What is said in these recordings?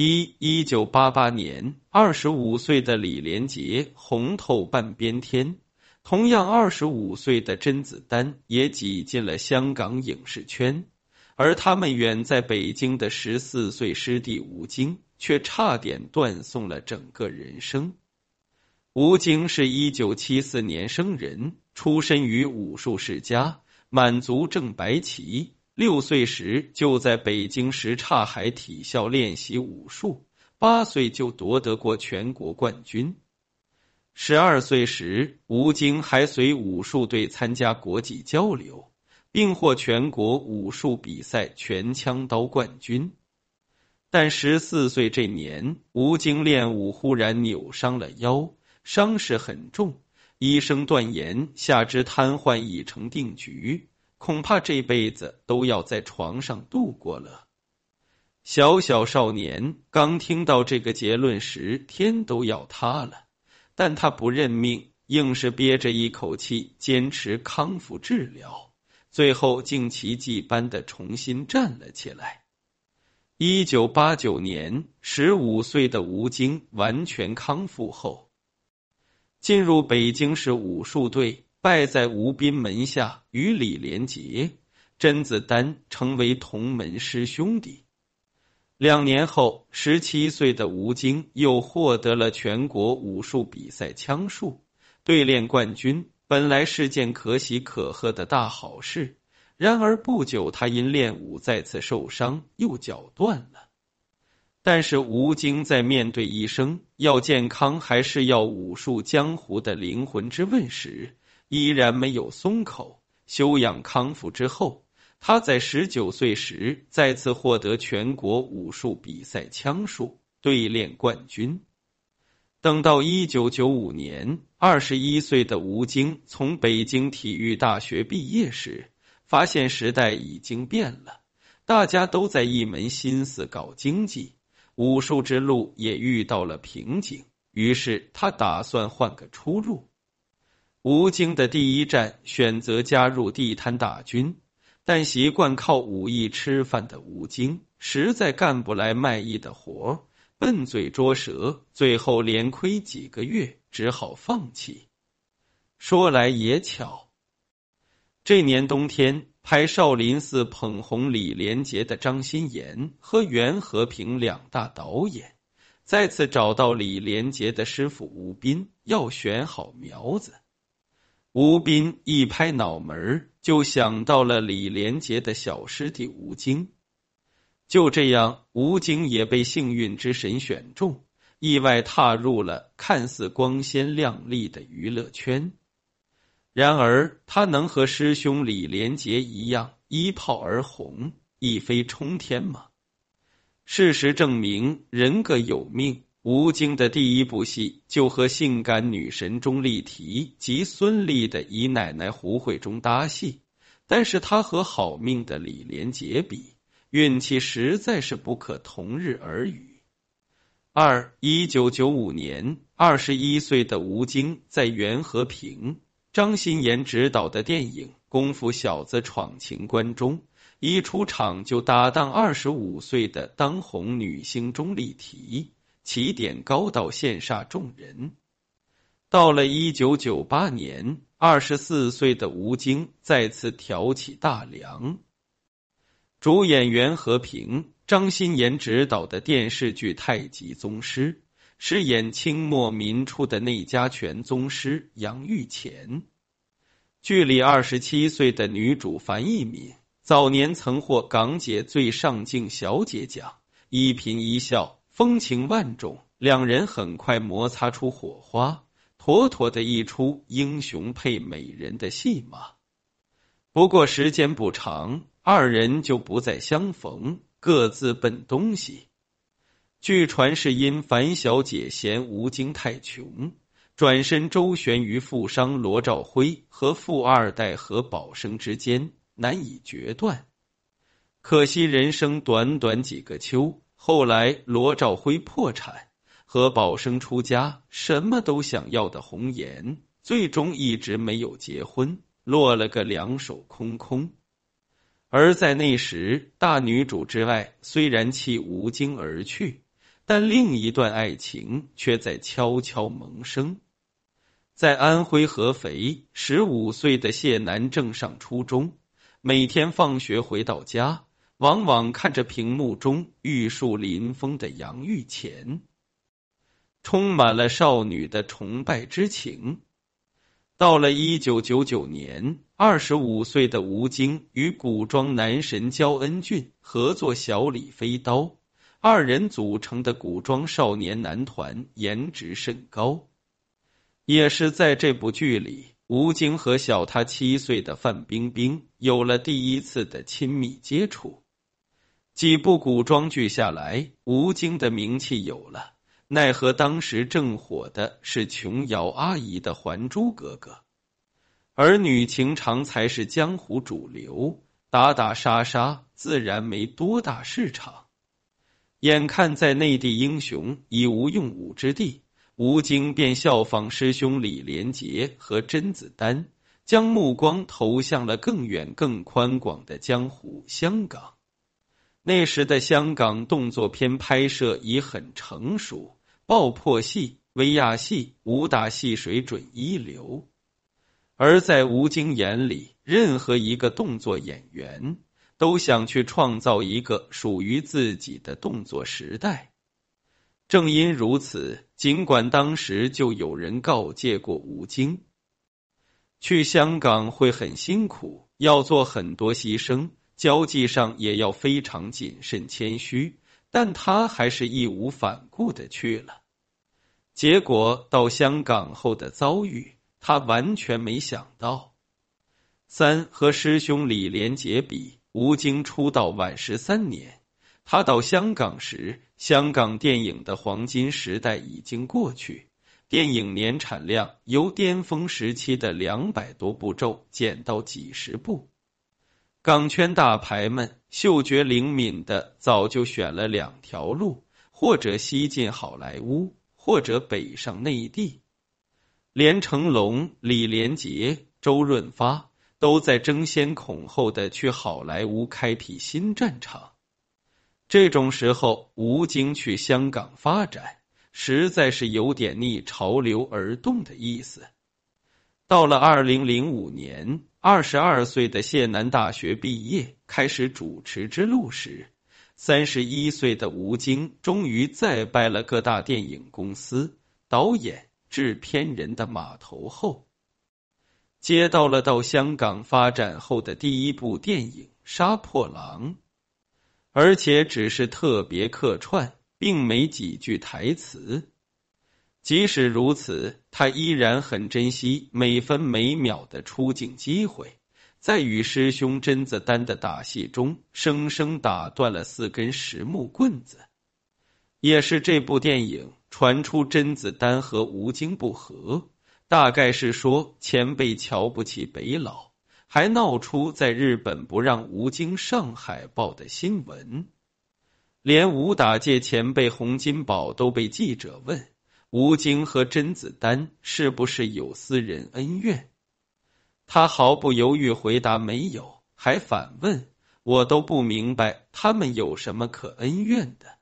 一一九八八年，二十五岁的李连杰红透半边天，同样二十五岁的甄子丹也挤进了香港影视圈，而他们远在北京的十四岁师弟吴京，却差点断送了整个人生。吴京是一九七四年生人，出身于武术世家，满族正白旗。六岁时就在北京什刹海体校练习武术，八岁就夺得过全国冠军。十二岁时，吴京还随武术队参加国际交流，并获全国武术比赛全枪刀冠军。但十四岁这年，吴京练武忽然扭伤了腰，伤势很重，医生断言下肢瘫痪已成定局。恐怕这辈子都要在床上度过了。小小少年刚听到这个结论时，天都要塌了，但他不认命，硬是憋着一口气坚持康复治疗，最后竟奇迹般的重新站了起来。一九八九年，十五岁的吴京完全康复后，进入北京市武术队。拜在吴斌门下，与李连杰、甄子丹成为同门师兄弟。两年后，十七岁的吴京又获得了全国武术比赛枪术对练冠军，本来是件可喜可贺的大好事。然而不久，他因练武再次受伤，又脚断了。但是吴京在面对医生要健康还是要武术江湖的灵魂之问时，依然没有松口。休养康复之后，他在十九岁时再次获得全国武术比赛枪术对练冠军。等到一九九五年，二十一岁的吴京从北京体育大学毕业时，发现时代已经变了，大家都在一门心思搞经济，武术之路也遇到了瓶颈。于是他打算换个出路。吴京的第一站选择加入地摊大军，但习惯靠武艺吃饭的吴京实在干不来卖艺的活笨嘴拙舌，最后连亏几个月，只好放弃。说来也巧，这年冬天拍《少林寺》捧红李连杰的张鑫炎和袁和平两大导演，再次找到李连杰的师傅吴斌，要选好苗子。吴斌一拍脑门就想到了李连杰的小师弟吴京。就这样，吴京也被幸运之神选中，意外踏入了看似光鲜亮丽的娱乐圈。然而，他能和师兄李连杰一样一炮而红，一飞冲天吗？事实证明，人各有命。吴京的第一部戏就和性感女神钟丽缇及孙俪的姨奶奶胡慧中搭戏，但是他和好命的李连杰比，运气实在是不可同日而语。二一九九五年，二十一岁的吴京在袁和平、张欣妍执导的电影《功夫小子闯情关》中，一出场就搭档二十五岁的当红女星钟丽缇。起点高到羡煞众人。到了一九九八年，二十四岁的吴京再次挑起大梁，主演袁和平、张欣妍执导的电视剧《太极宗师》，饰演清末民初的内家拳宗师杨玉乾。剧里二十七岁的女主樊一敏，早年曾获港姐最上镜小姐奖，一颦一笑。风情万种，两人很快摩擦出火花，妥妥的一出英雄配美人的戏码。不过时间不长，二人就不再相逢，各自奔东西。据传是因樊小姐嫌吴京太穷，转身周旋于富商罗兆辉和富二代何宝生之间，难以决断。可惜人生短短几个秋。后来，罗兆辉破产，何宝生出家，什么都想要的红颜，最终一直没有结婚，落了个两手空空。而在那时，大女主之外虽然弃吴京而去，但另一段爱情却在悄悄萌生。在安徽合肥，十五岁的谢楠正上初中，每天放学回到家，往往看着屏幕中玉树临风的杨玉乾，充满了少女的崇拜之情。到了一九九九年，二十五岁的吴京与古装男神焦恩俊合作《小李飞刀》。二人组成的古装少年男团颜值甚高，也是在这部剧里，吴京和小他七岁的范冰冰有了第一次的亲密接触。几部古装剧下来，吴京的名气有了，奈何当时正火的是琼瑶阿姨的《还珠格格》，儿女情长才是江湖主流，打打杀杀自然没多大市场。眼看在内地英雄已无用武之地，吴京便效仿师兄李连杰和甄子丹，将目光投向了更远更宽广的江湖——香港。那时的香港动作片拍摄已很成熟，爆破戏、威亚戏、武打戏水准一流。而在吴京眼里，任何一个动作演员。都想去创造一个属于自己的动作时代。正因如此，尽管当时就有人告诫过吴京，去香港会很辛苦，要做很多牺牲，交际上也要非常谨慎谦虚，但他还是义无反顾的去了。结果到香港后的遭遇，他完全没想到。三和师兄李连杰比。吴京出道晚十三年，他到香港时，香港电影的黄金时代已经过去，电影年产量由巅峰时期的两百多部骤减到几十部。港圈大牌们嗅觉灵敏的早就选了两条路：或者西进好莱坞，或者北上内地。连成龙、李连杰、周润发。都在争先恐后的去好莱坞开辟新战场。这种时候，吴京去香港发展，实在是有点逆潮流而动的意思。到了二零零五年，二十二岁的谢楠大学毕业，开始主持之路时，三十一岁的吴京终于再拜了各大电影公司导演、制片人的码头后。接到了到香港发展后的第一部电影《杀破狼》，而且只是特别客串，并没几句台词。即使如此，他依然很珍惜每分每秒的出镜机会，在与师兄甄子丹的打戏中，生生打断了四根实木棍子。也是这部电影传出甄子丹和吴京不和。大概是说前辈瞧不起北佬，还闹出在日本不让吴京上海报的新闻。连武打界前辈洪金宝都被记者问吴京和甄子丹是不是有私人恩怨，他毫不犹豫回答没有，还反问我都不明白他们有什么可恩怨的。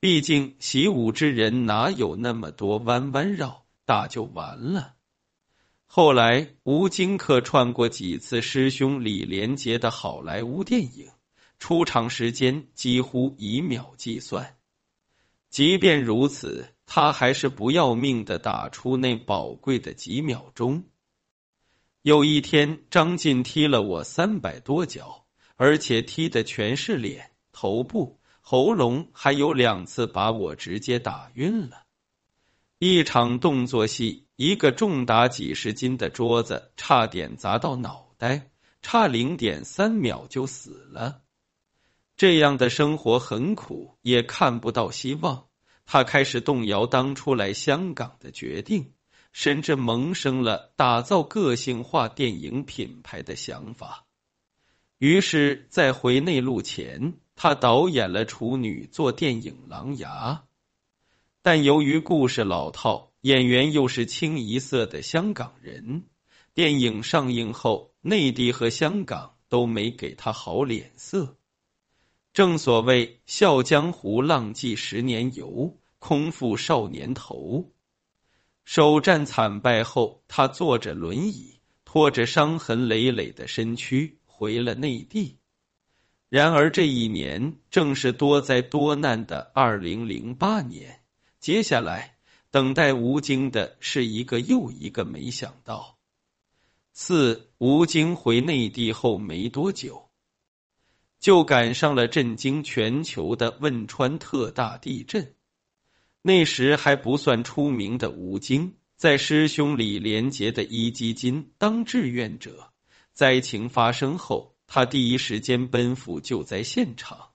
毕竟习武之人哪有那么多弯弯绕？打就完了。后来，吴京客串过几次师兄李连杰的好莱坞电影，出场时间几乎以秒计算。即便如此，他还是不要命的打出那宝贵的几秒钟。有一天，张晋踢了我三百多脚，而且踢的全是脸、头部、喉咙，还有两次把我直接打晕了。一场动作戏，一个重达几十斤的桌子差点砸到脑袋，差零点三秒就死了。这样的生活很苦，也看不到希望。他开始动摇当初来香港的决定，甚至萌生了打造个性化电影品牌的想法。于是，在回内陆前，他导演了处女作电影《狼牙》。但由于故事老套，演员又是清一色的香港人，电影上映后，内地和香港都没给他好脸色。正所谓“笑江湖，浪迹十年游，空负少年头”。首战惨败后，他坐着轮椅，拖着伤痕累累的身躯回了内地。然而，这一年正是多灾多难的二零零八年。接下来，等待吴京的是一个又一个没想到。四，吴京回内地后没多久，就赶上了震惊全球的汶川特大地震。那时还不算出名的吴京，在师兄李连杰的壹基金当志愿者。灾情发生后，他第一时间奔赴救灾现场，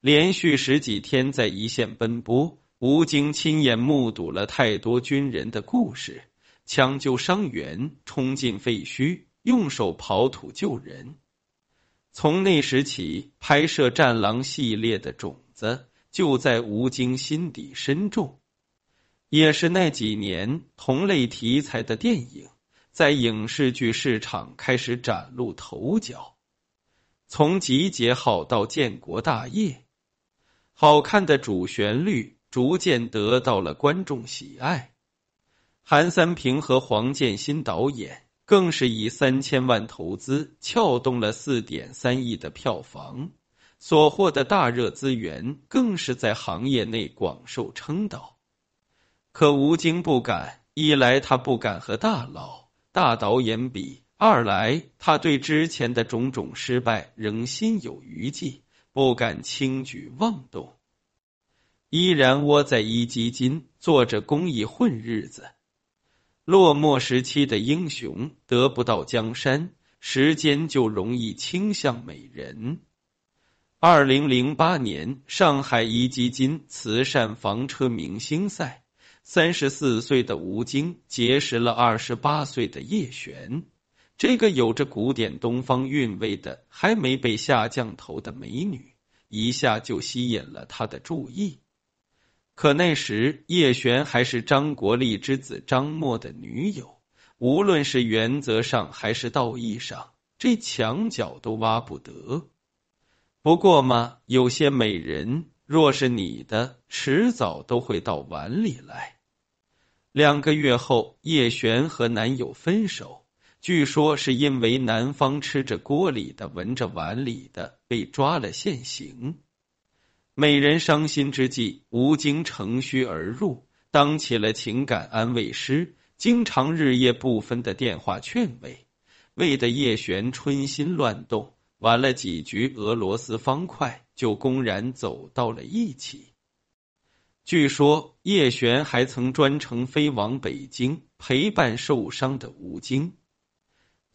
连续十几天在一线奔波。吴京亲眼目睹了太多军人的故事：抢救伤员、冲进废墟、用手刨土救人。从那时起，拍摄《战狼》系列的种子就在吴京心底深种。也是那几年，同类题材的电影在影视剧市场开始崭露头角。从《集结号》到《建国大业》，好看的主旋律。逐渐得到了观众喜爱，韩三平和黄建新导演更是以三千万投资撬动了四点三亿的票房，所获的大热资源更是在行业内广受称道。可吴京不敢，一来他不敢和大佬、大导演比；二来他对之前的种种失败仍心有余悸，不敢轻举妄动。依然窝在一基金做着公益混日子。落寞时期的英雄得不到江山，时间就容易倾向美人。二零零八年上海一基金慈善房车明星赛，三十四岁的吴京结识了二十八岁的叶璇，这个有着古典东方韵味的还没被下降头的美女，一下就吸引了他的注意。可那时叶璇还是张国立之子张默的女友，无论是原则上还是道义上，这墙角都挖不得。不过嘛，有些美人若是你的，迟早都会到碗里来。两个月后，叶璇和男友分手，据说是因为男方吃着锅里的，闻着碗里的，被抓了现行。美人伤心之际，吴京乘虚而入，当起了情感安慰师，经常日夜不分的电话劝慰，为的叶璇春心乱动。玩了几局俄罗斯方块，就公然走到了一起。据说叶璇还曾专程飞往北京陪伴受伤的吴京。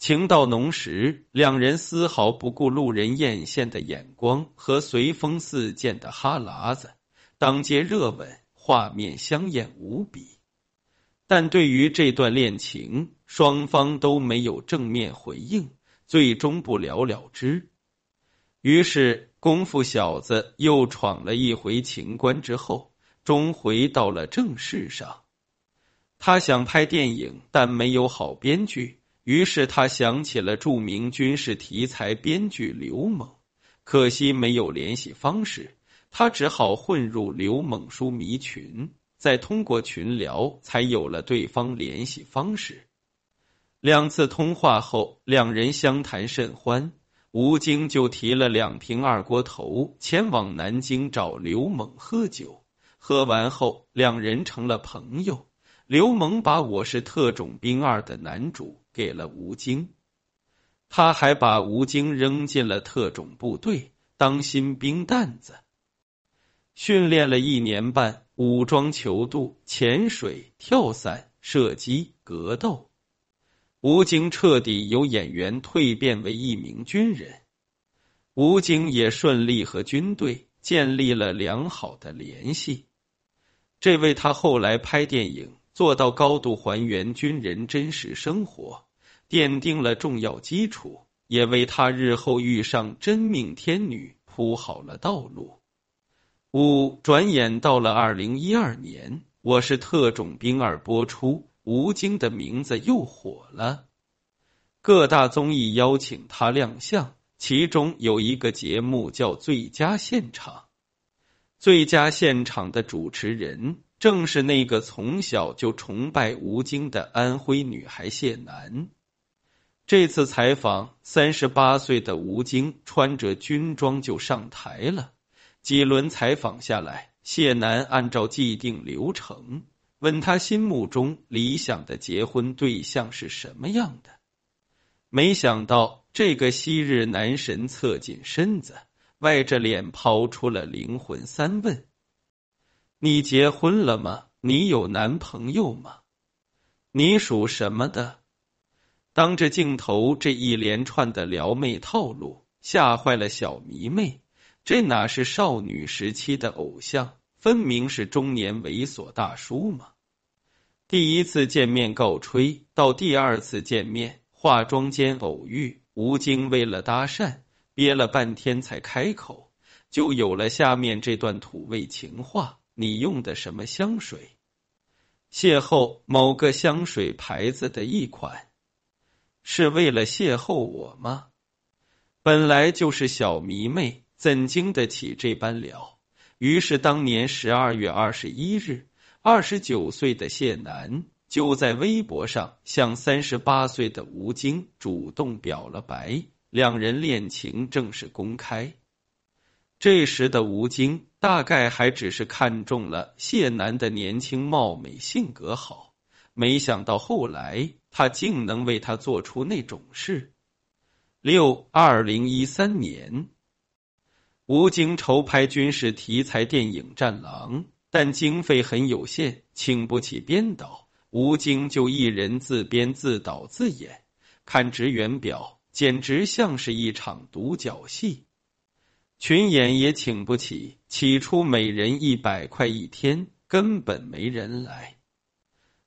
情到浓时，两人丝毫不顾路人艳羡的眼光和随风似箭的哈喇子，当街热吻，画面香艳无比。但对于这段恋情，双方都没有正面回应，最终不了了之。于是，功夫小子又闯了一回情关之后，终回到了正事上。他想拍电影，但没有好编剧。于是他想起了著名军事题材编剧刘猛，可惜没有联系方式，他只好混入刘猛书迷群，再通过群聊才有了对方联系方式。两次通话后，两人相谈甚欢，吴京就提了两瓶二锅头前往南京找刘猛喝酒。喝完后，两人成了朋友。刘猛把我是特种兵二的男主。给了吴京，他还把吴京扔进了特种部队当新兵蛋子，训练了一年半，武装泅渡、潜水、跳伞、射击、格斗，吴京彻底由演员蜕变为一名军人。吴京也顺利和军队建立了良好的联系，这为他后来拍电影。做到高度还原军人真实生活，奠定了重要基础，也为他日后遇上真命天女铺好了道路。五转眼到了二零一二年，我是特种兵二播出，吴京的名字又火了，各大综艺邀请他亮相，其中有一个节目叫《最佳现场》，最佳现场的主持人正是那个从小就崇拜吴京的安徽女孩谢楠。这次采访，三十八岁的吴京穿着军装就上台了。几轮采访下来，谢楠按照既定流程问他心目中理想的结婚对象是什么样的。没想到这个昔日男神侧紧身子，歪着脸抛出了灵魂三问：“你结婚了吗？你有男朋友吗？你属什么的？”当着镜头，这一连串的撩妹套路吓坏了小迷妹。这哪是少女时期的偶像，分明是中年猥琐大叔嘛！第一次见面告吹，到第二次见面化妆间偶遇，吴京为了搭讪憋了半天才开口，就有了下面这段土味情话：“你用的什么香水？”邂逅某个香水牌子的一款。是为了邂逅我吗？本来就是小迷妹，怎经得起这般聊？于是，当年十二月二十一日，二十九岁的谢楠就在微博上向三十八岁的吴京主动表了白，两人恋情正式公开。这时的吴京大概还只是看中了谢楠的年轻貌美、性格好，没想到后来。他竟能为他做出那种事。六二零一三年，吴京筹拍军事题材电影《战狼》，但经费很有限，请不起编导，吴京就一人自编自导自演。看职员表，简直像是一场独角戏。群演也请不起，起初每人一百块一天，根本没人来。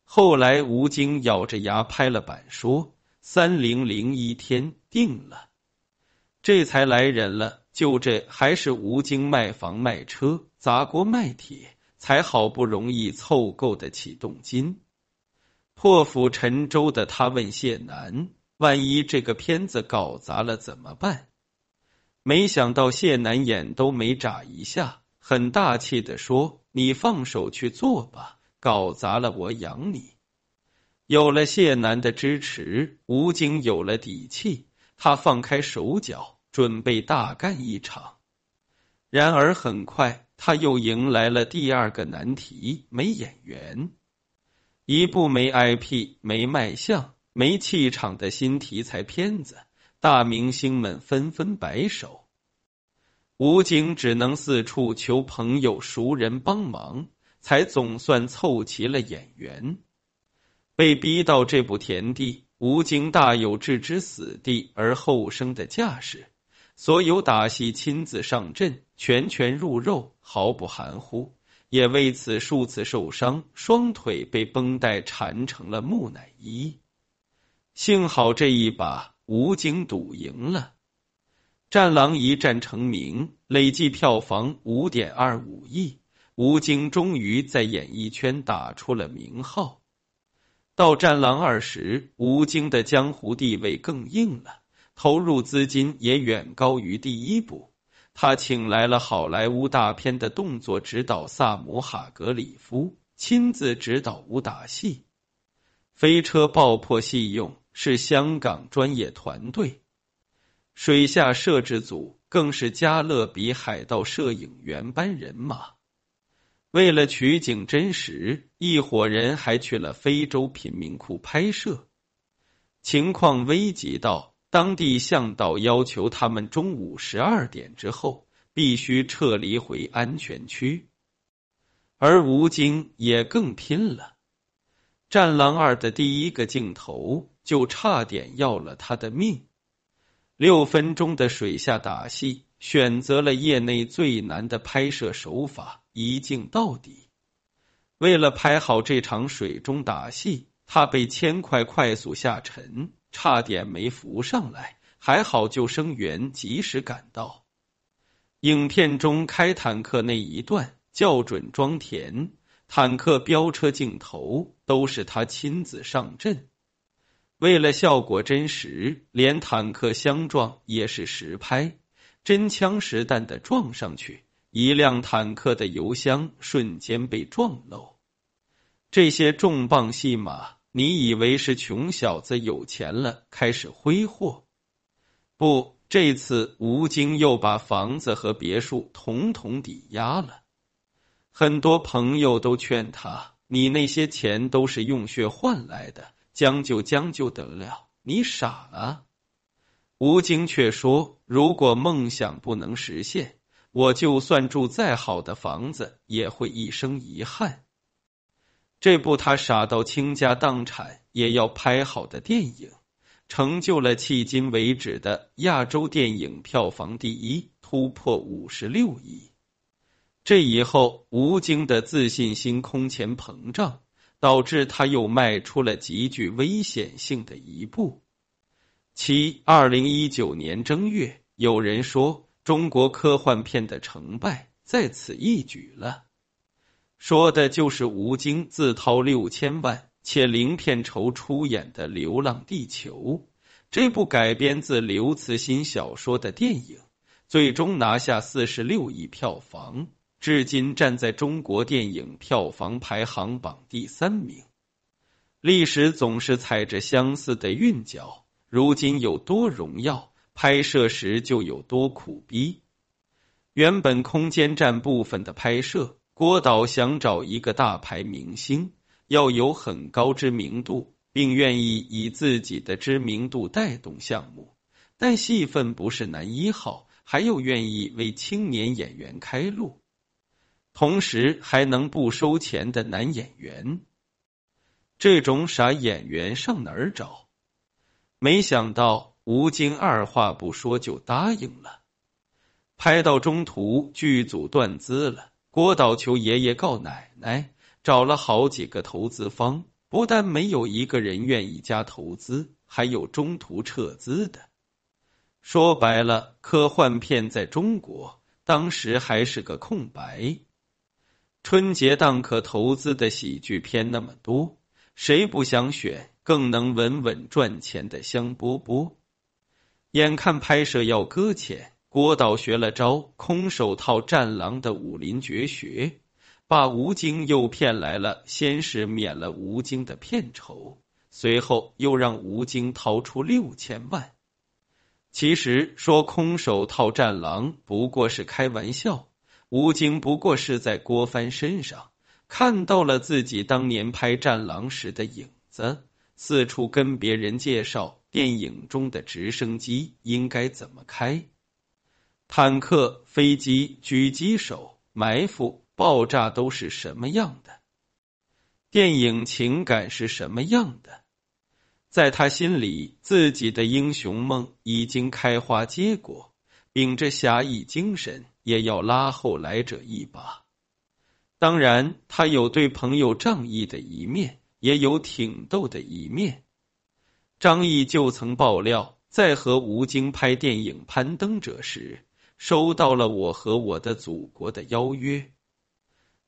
后来，吴京咬着牙拍了板，说：“三零零一天定了，这才来人了。就这，还是吴京卖房卖车砸锅卖铁，才好不容易凑够的启动金。破釜沉舟的他问谢楠：‘万一这个片子搞砸了怎么办？’没想到谢楠眼都没眨一下，很大气的说：‘你放手去做吧。’搞砸了我养你，有了谢楠的支持，吴京有了底气，他放开手脚，准备大干一场。然而很快，他又迎来了第二个难题：没演员，一部没 IP、没卖相、没气场的新题材片子，大明星们纷纷摆手，吴京只能四处求朋友、熟人帮忙。才总算凑齐了演员，被逼到这步田地，吴京大有置之死地而后生的架势。所有打戏亲自上阵，拳拳入肉，毫不含糊，也为此数次受伤，双腿被绷带缠成了木乃伊。幸好这一把，吴京赌赢了，《战狼》一战成名，累计票房五点二五亿。吴京终于在演艺圈打出了名号。到《战狼二》时，吴京的江湖地位更硬了，投入资金也远高于第一部。他请来了好莱坞大片的动作指导萨姆·哈格里夫，亲自指导武打戏。飞车爆破戏用是香港专业团队，水下摄制组更是加勒比海盗摄影原班人马。为了取景真实，一伙人还去了非洲贫民窟拍摄。情况危急到当地向导要求他们中午十二点之后必须撤离回安全区，而吴京也更拼了。《战狼二》的第一个镜头就差点要了他的命。六分钟的水下打戏，选择了业内最难的拍摄手法。一镜到底。为了拍好这场水中打戏，他被铅块快速下沉，差点没浮上来。还好救生员及时赶到。影片中开坦克那一段，校准装填坦克飙车镜头，都是他亲自上阵。为了效果真实，连坦克相撞也是实拍，真枪实弹的撞上去，一辆坦克的油箱瞬间被撞漏。这些重磅戏码，你以为是穷小子有钱了开始挥霍？不，这次吴京又把房子和别墅统统抵押了。很多朋友都劝他：“你那些钱都是用血换来的，将就将就得了。”你傻了！吴京却说：“如果梦想不能实现，我就算住再好的房子，也会一生遗憾。”这部他傻到倾家荡产也要拍好的电影，成就了迄今为止的亚洲电影票房第一，突破五十六亿。这以后，吴京的自信心空前膨胀，导致他又迈出了极具危险性的一步。七二零一九年正月，有人说中国科幻片的成败在此一举了。说的就是吴京自掏六千万且零片酬出演的《流浪地球》这部改编自刘慈欣小说的电影，最终拿下四十六亿票房，至今站在中国电影票房排行榜第三名。历史总是踩着相似的韵脚，如今有多荣耀，拍摄时就有多苦逼。原本空间站部分的拍摄。郭导想找一个大牌明星，要有很高知名度，并愿意以自己的知名度带动项目，但戏份不是男一号，还又愿意为青年演员开路，同时还能不收钱的男演员，这种傻演员上哪儿找？没想到吴京二话不说就答应了，拍到中途剧组断资了。郭导求爷爷告奶奶，找了好几个投资方，不但没有一个人愿意加投资，还有中途撤资的。说白了，科幻片在中国当时还是个空白。春节档可投资的喜剧片那么多，谁不想选更能稳稳赚钱的香饽饽？眼看拍摄要搁浅。郭导学了招空手套战狼的武林绝学，把吴京诱骗来了。先是免了吴京的片酬，随后又让吴京掏出六千万。其实说空手套战狼不过是开玩笑，吴京不过是在郭帆身上看到了自己当年拍战狼时的影子，四处跟别人介绍电影中的直升机应该怎么开。坦克、飞机、狙击手、埋伏、爆炸都是什么样的？电影情感是什么样的？在他心里，自己的英雄梦已经开花结果，秉着侠义精神，也要拉后来者一把。当然，他有对朋友仗义的一面，也有挺逗的一面。张译就曾爆料，在和吴京拍电影《攀登者》时。收到了我和我的祖国的邀约，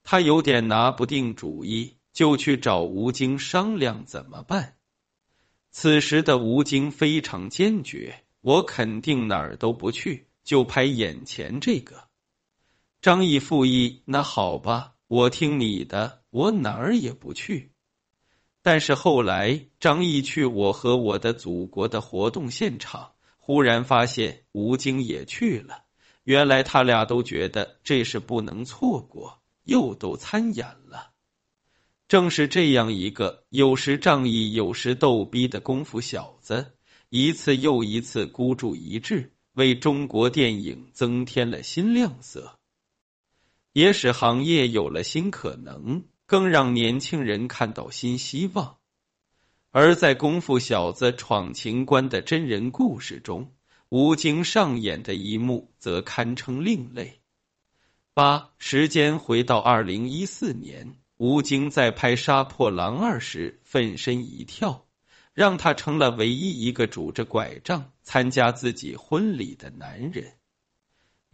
他有点拿不定主意，就去找吴京商量怎么办。此时的吴京非常坚决，我肯定哪儿都不去，就拍眼前这个。张毅附议：“那好吧，我听你的，我哪儿也不去。”但是后来，张毅去我和我的祖国的活动现场，忽然发现吴京也去了。原来他俩都觉得这是不能错过，又都参演了。正是这样一个有时仗义、有时逗逼的功夫小子，一次又一次孤注一掷，为中国电影增添了新亮色，也使行业有了新可能，更让年轻人看到新希望。而在功夫小子闯情关的真人故事中。吴京上演的一幕则堪称另类。八时间回到二零一四年，吴京在拍《杀破狼二》时奋身一跳，让他成了唯一一个拄着拐杖参加自己婚礼的男人。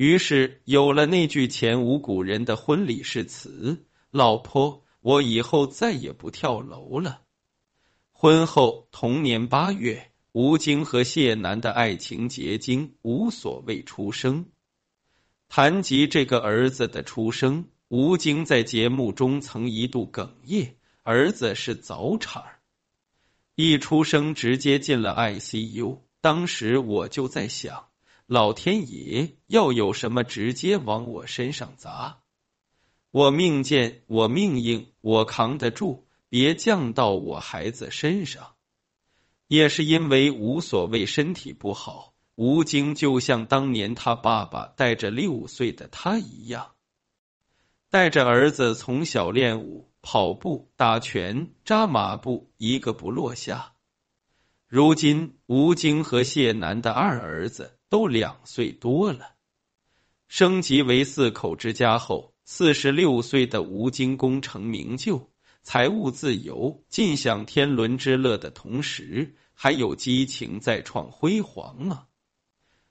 于是有了那句前无古人的婚礼誓词：“老婆，我以后再也不跳楼了。”婚后同年八月，吴京和谢楠的爱情结晶无所谓出生。谈及这个儿子的出生，吴京在节目中曾一度哽咽。儿子是早产，一出生直接进了 ICU。当时我就在想，老天爷要有什么直接往我身上砸。我命贱，我命硬，我扛得住，别降到我孩子身上。也是因为无所谓身体不好，吴京就像当年他爸爸带着六岁的他一样，带着儿子从小练武。跑步、打拳、扎马步，一个不落下。如今，吴京和谢楠的二儿子都两岁多了，升级为四口之家后，四十六岁的吴京功成名就，财务自由，尽享天伦之乐的同时，还有激情再创辉煌啊！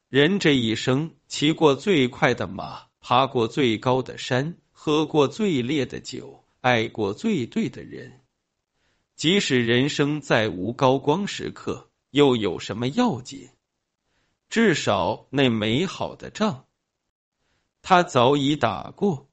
人这一生，骑过最快的马，爬过最高的山，喝过最烈的酒。爱过最对的人，即使人生再无高光时刻，又有什么要紧？至少那美好的仗，他早已打过。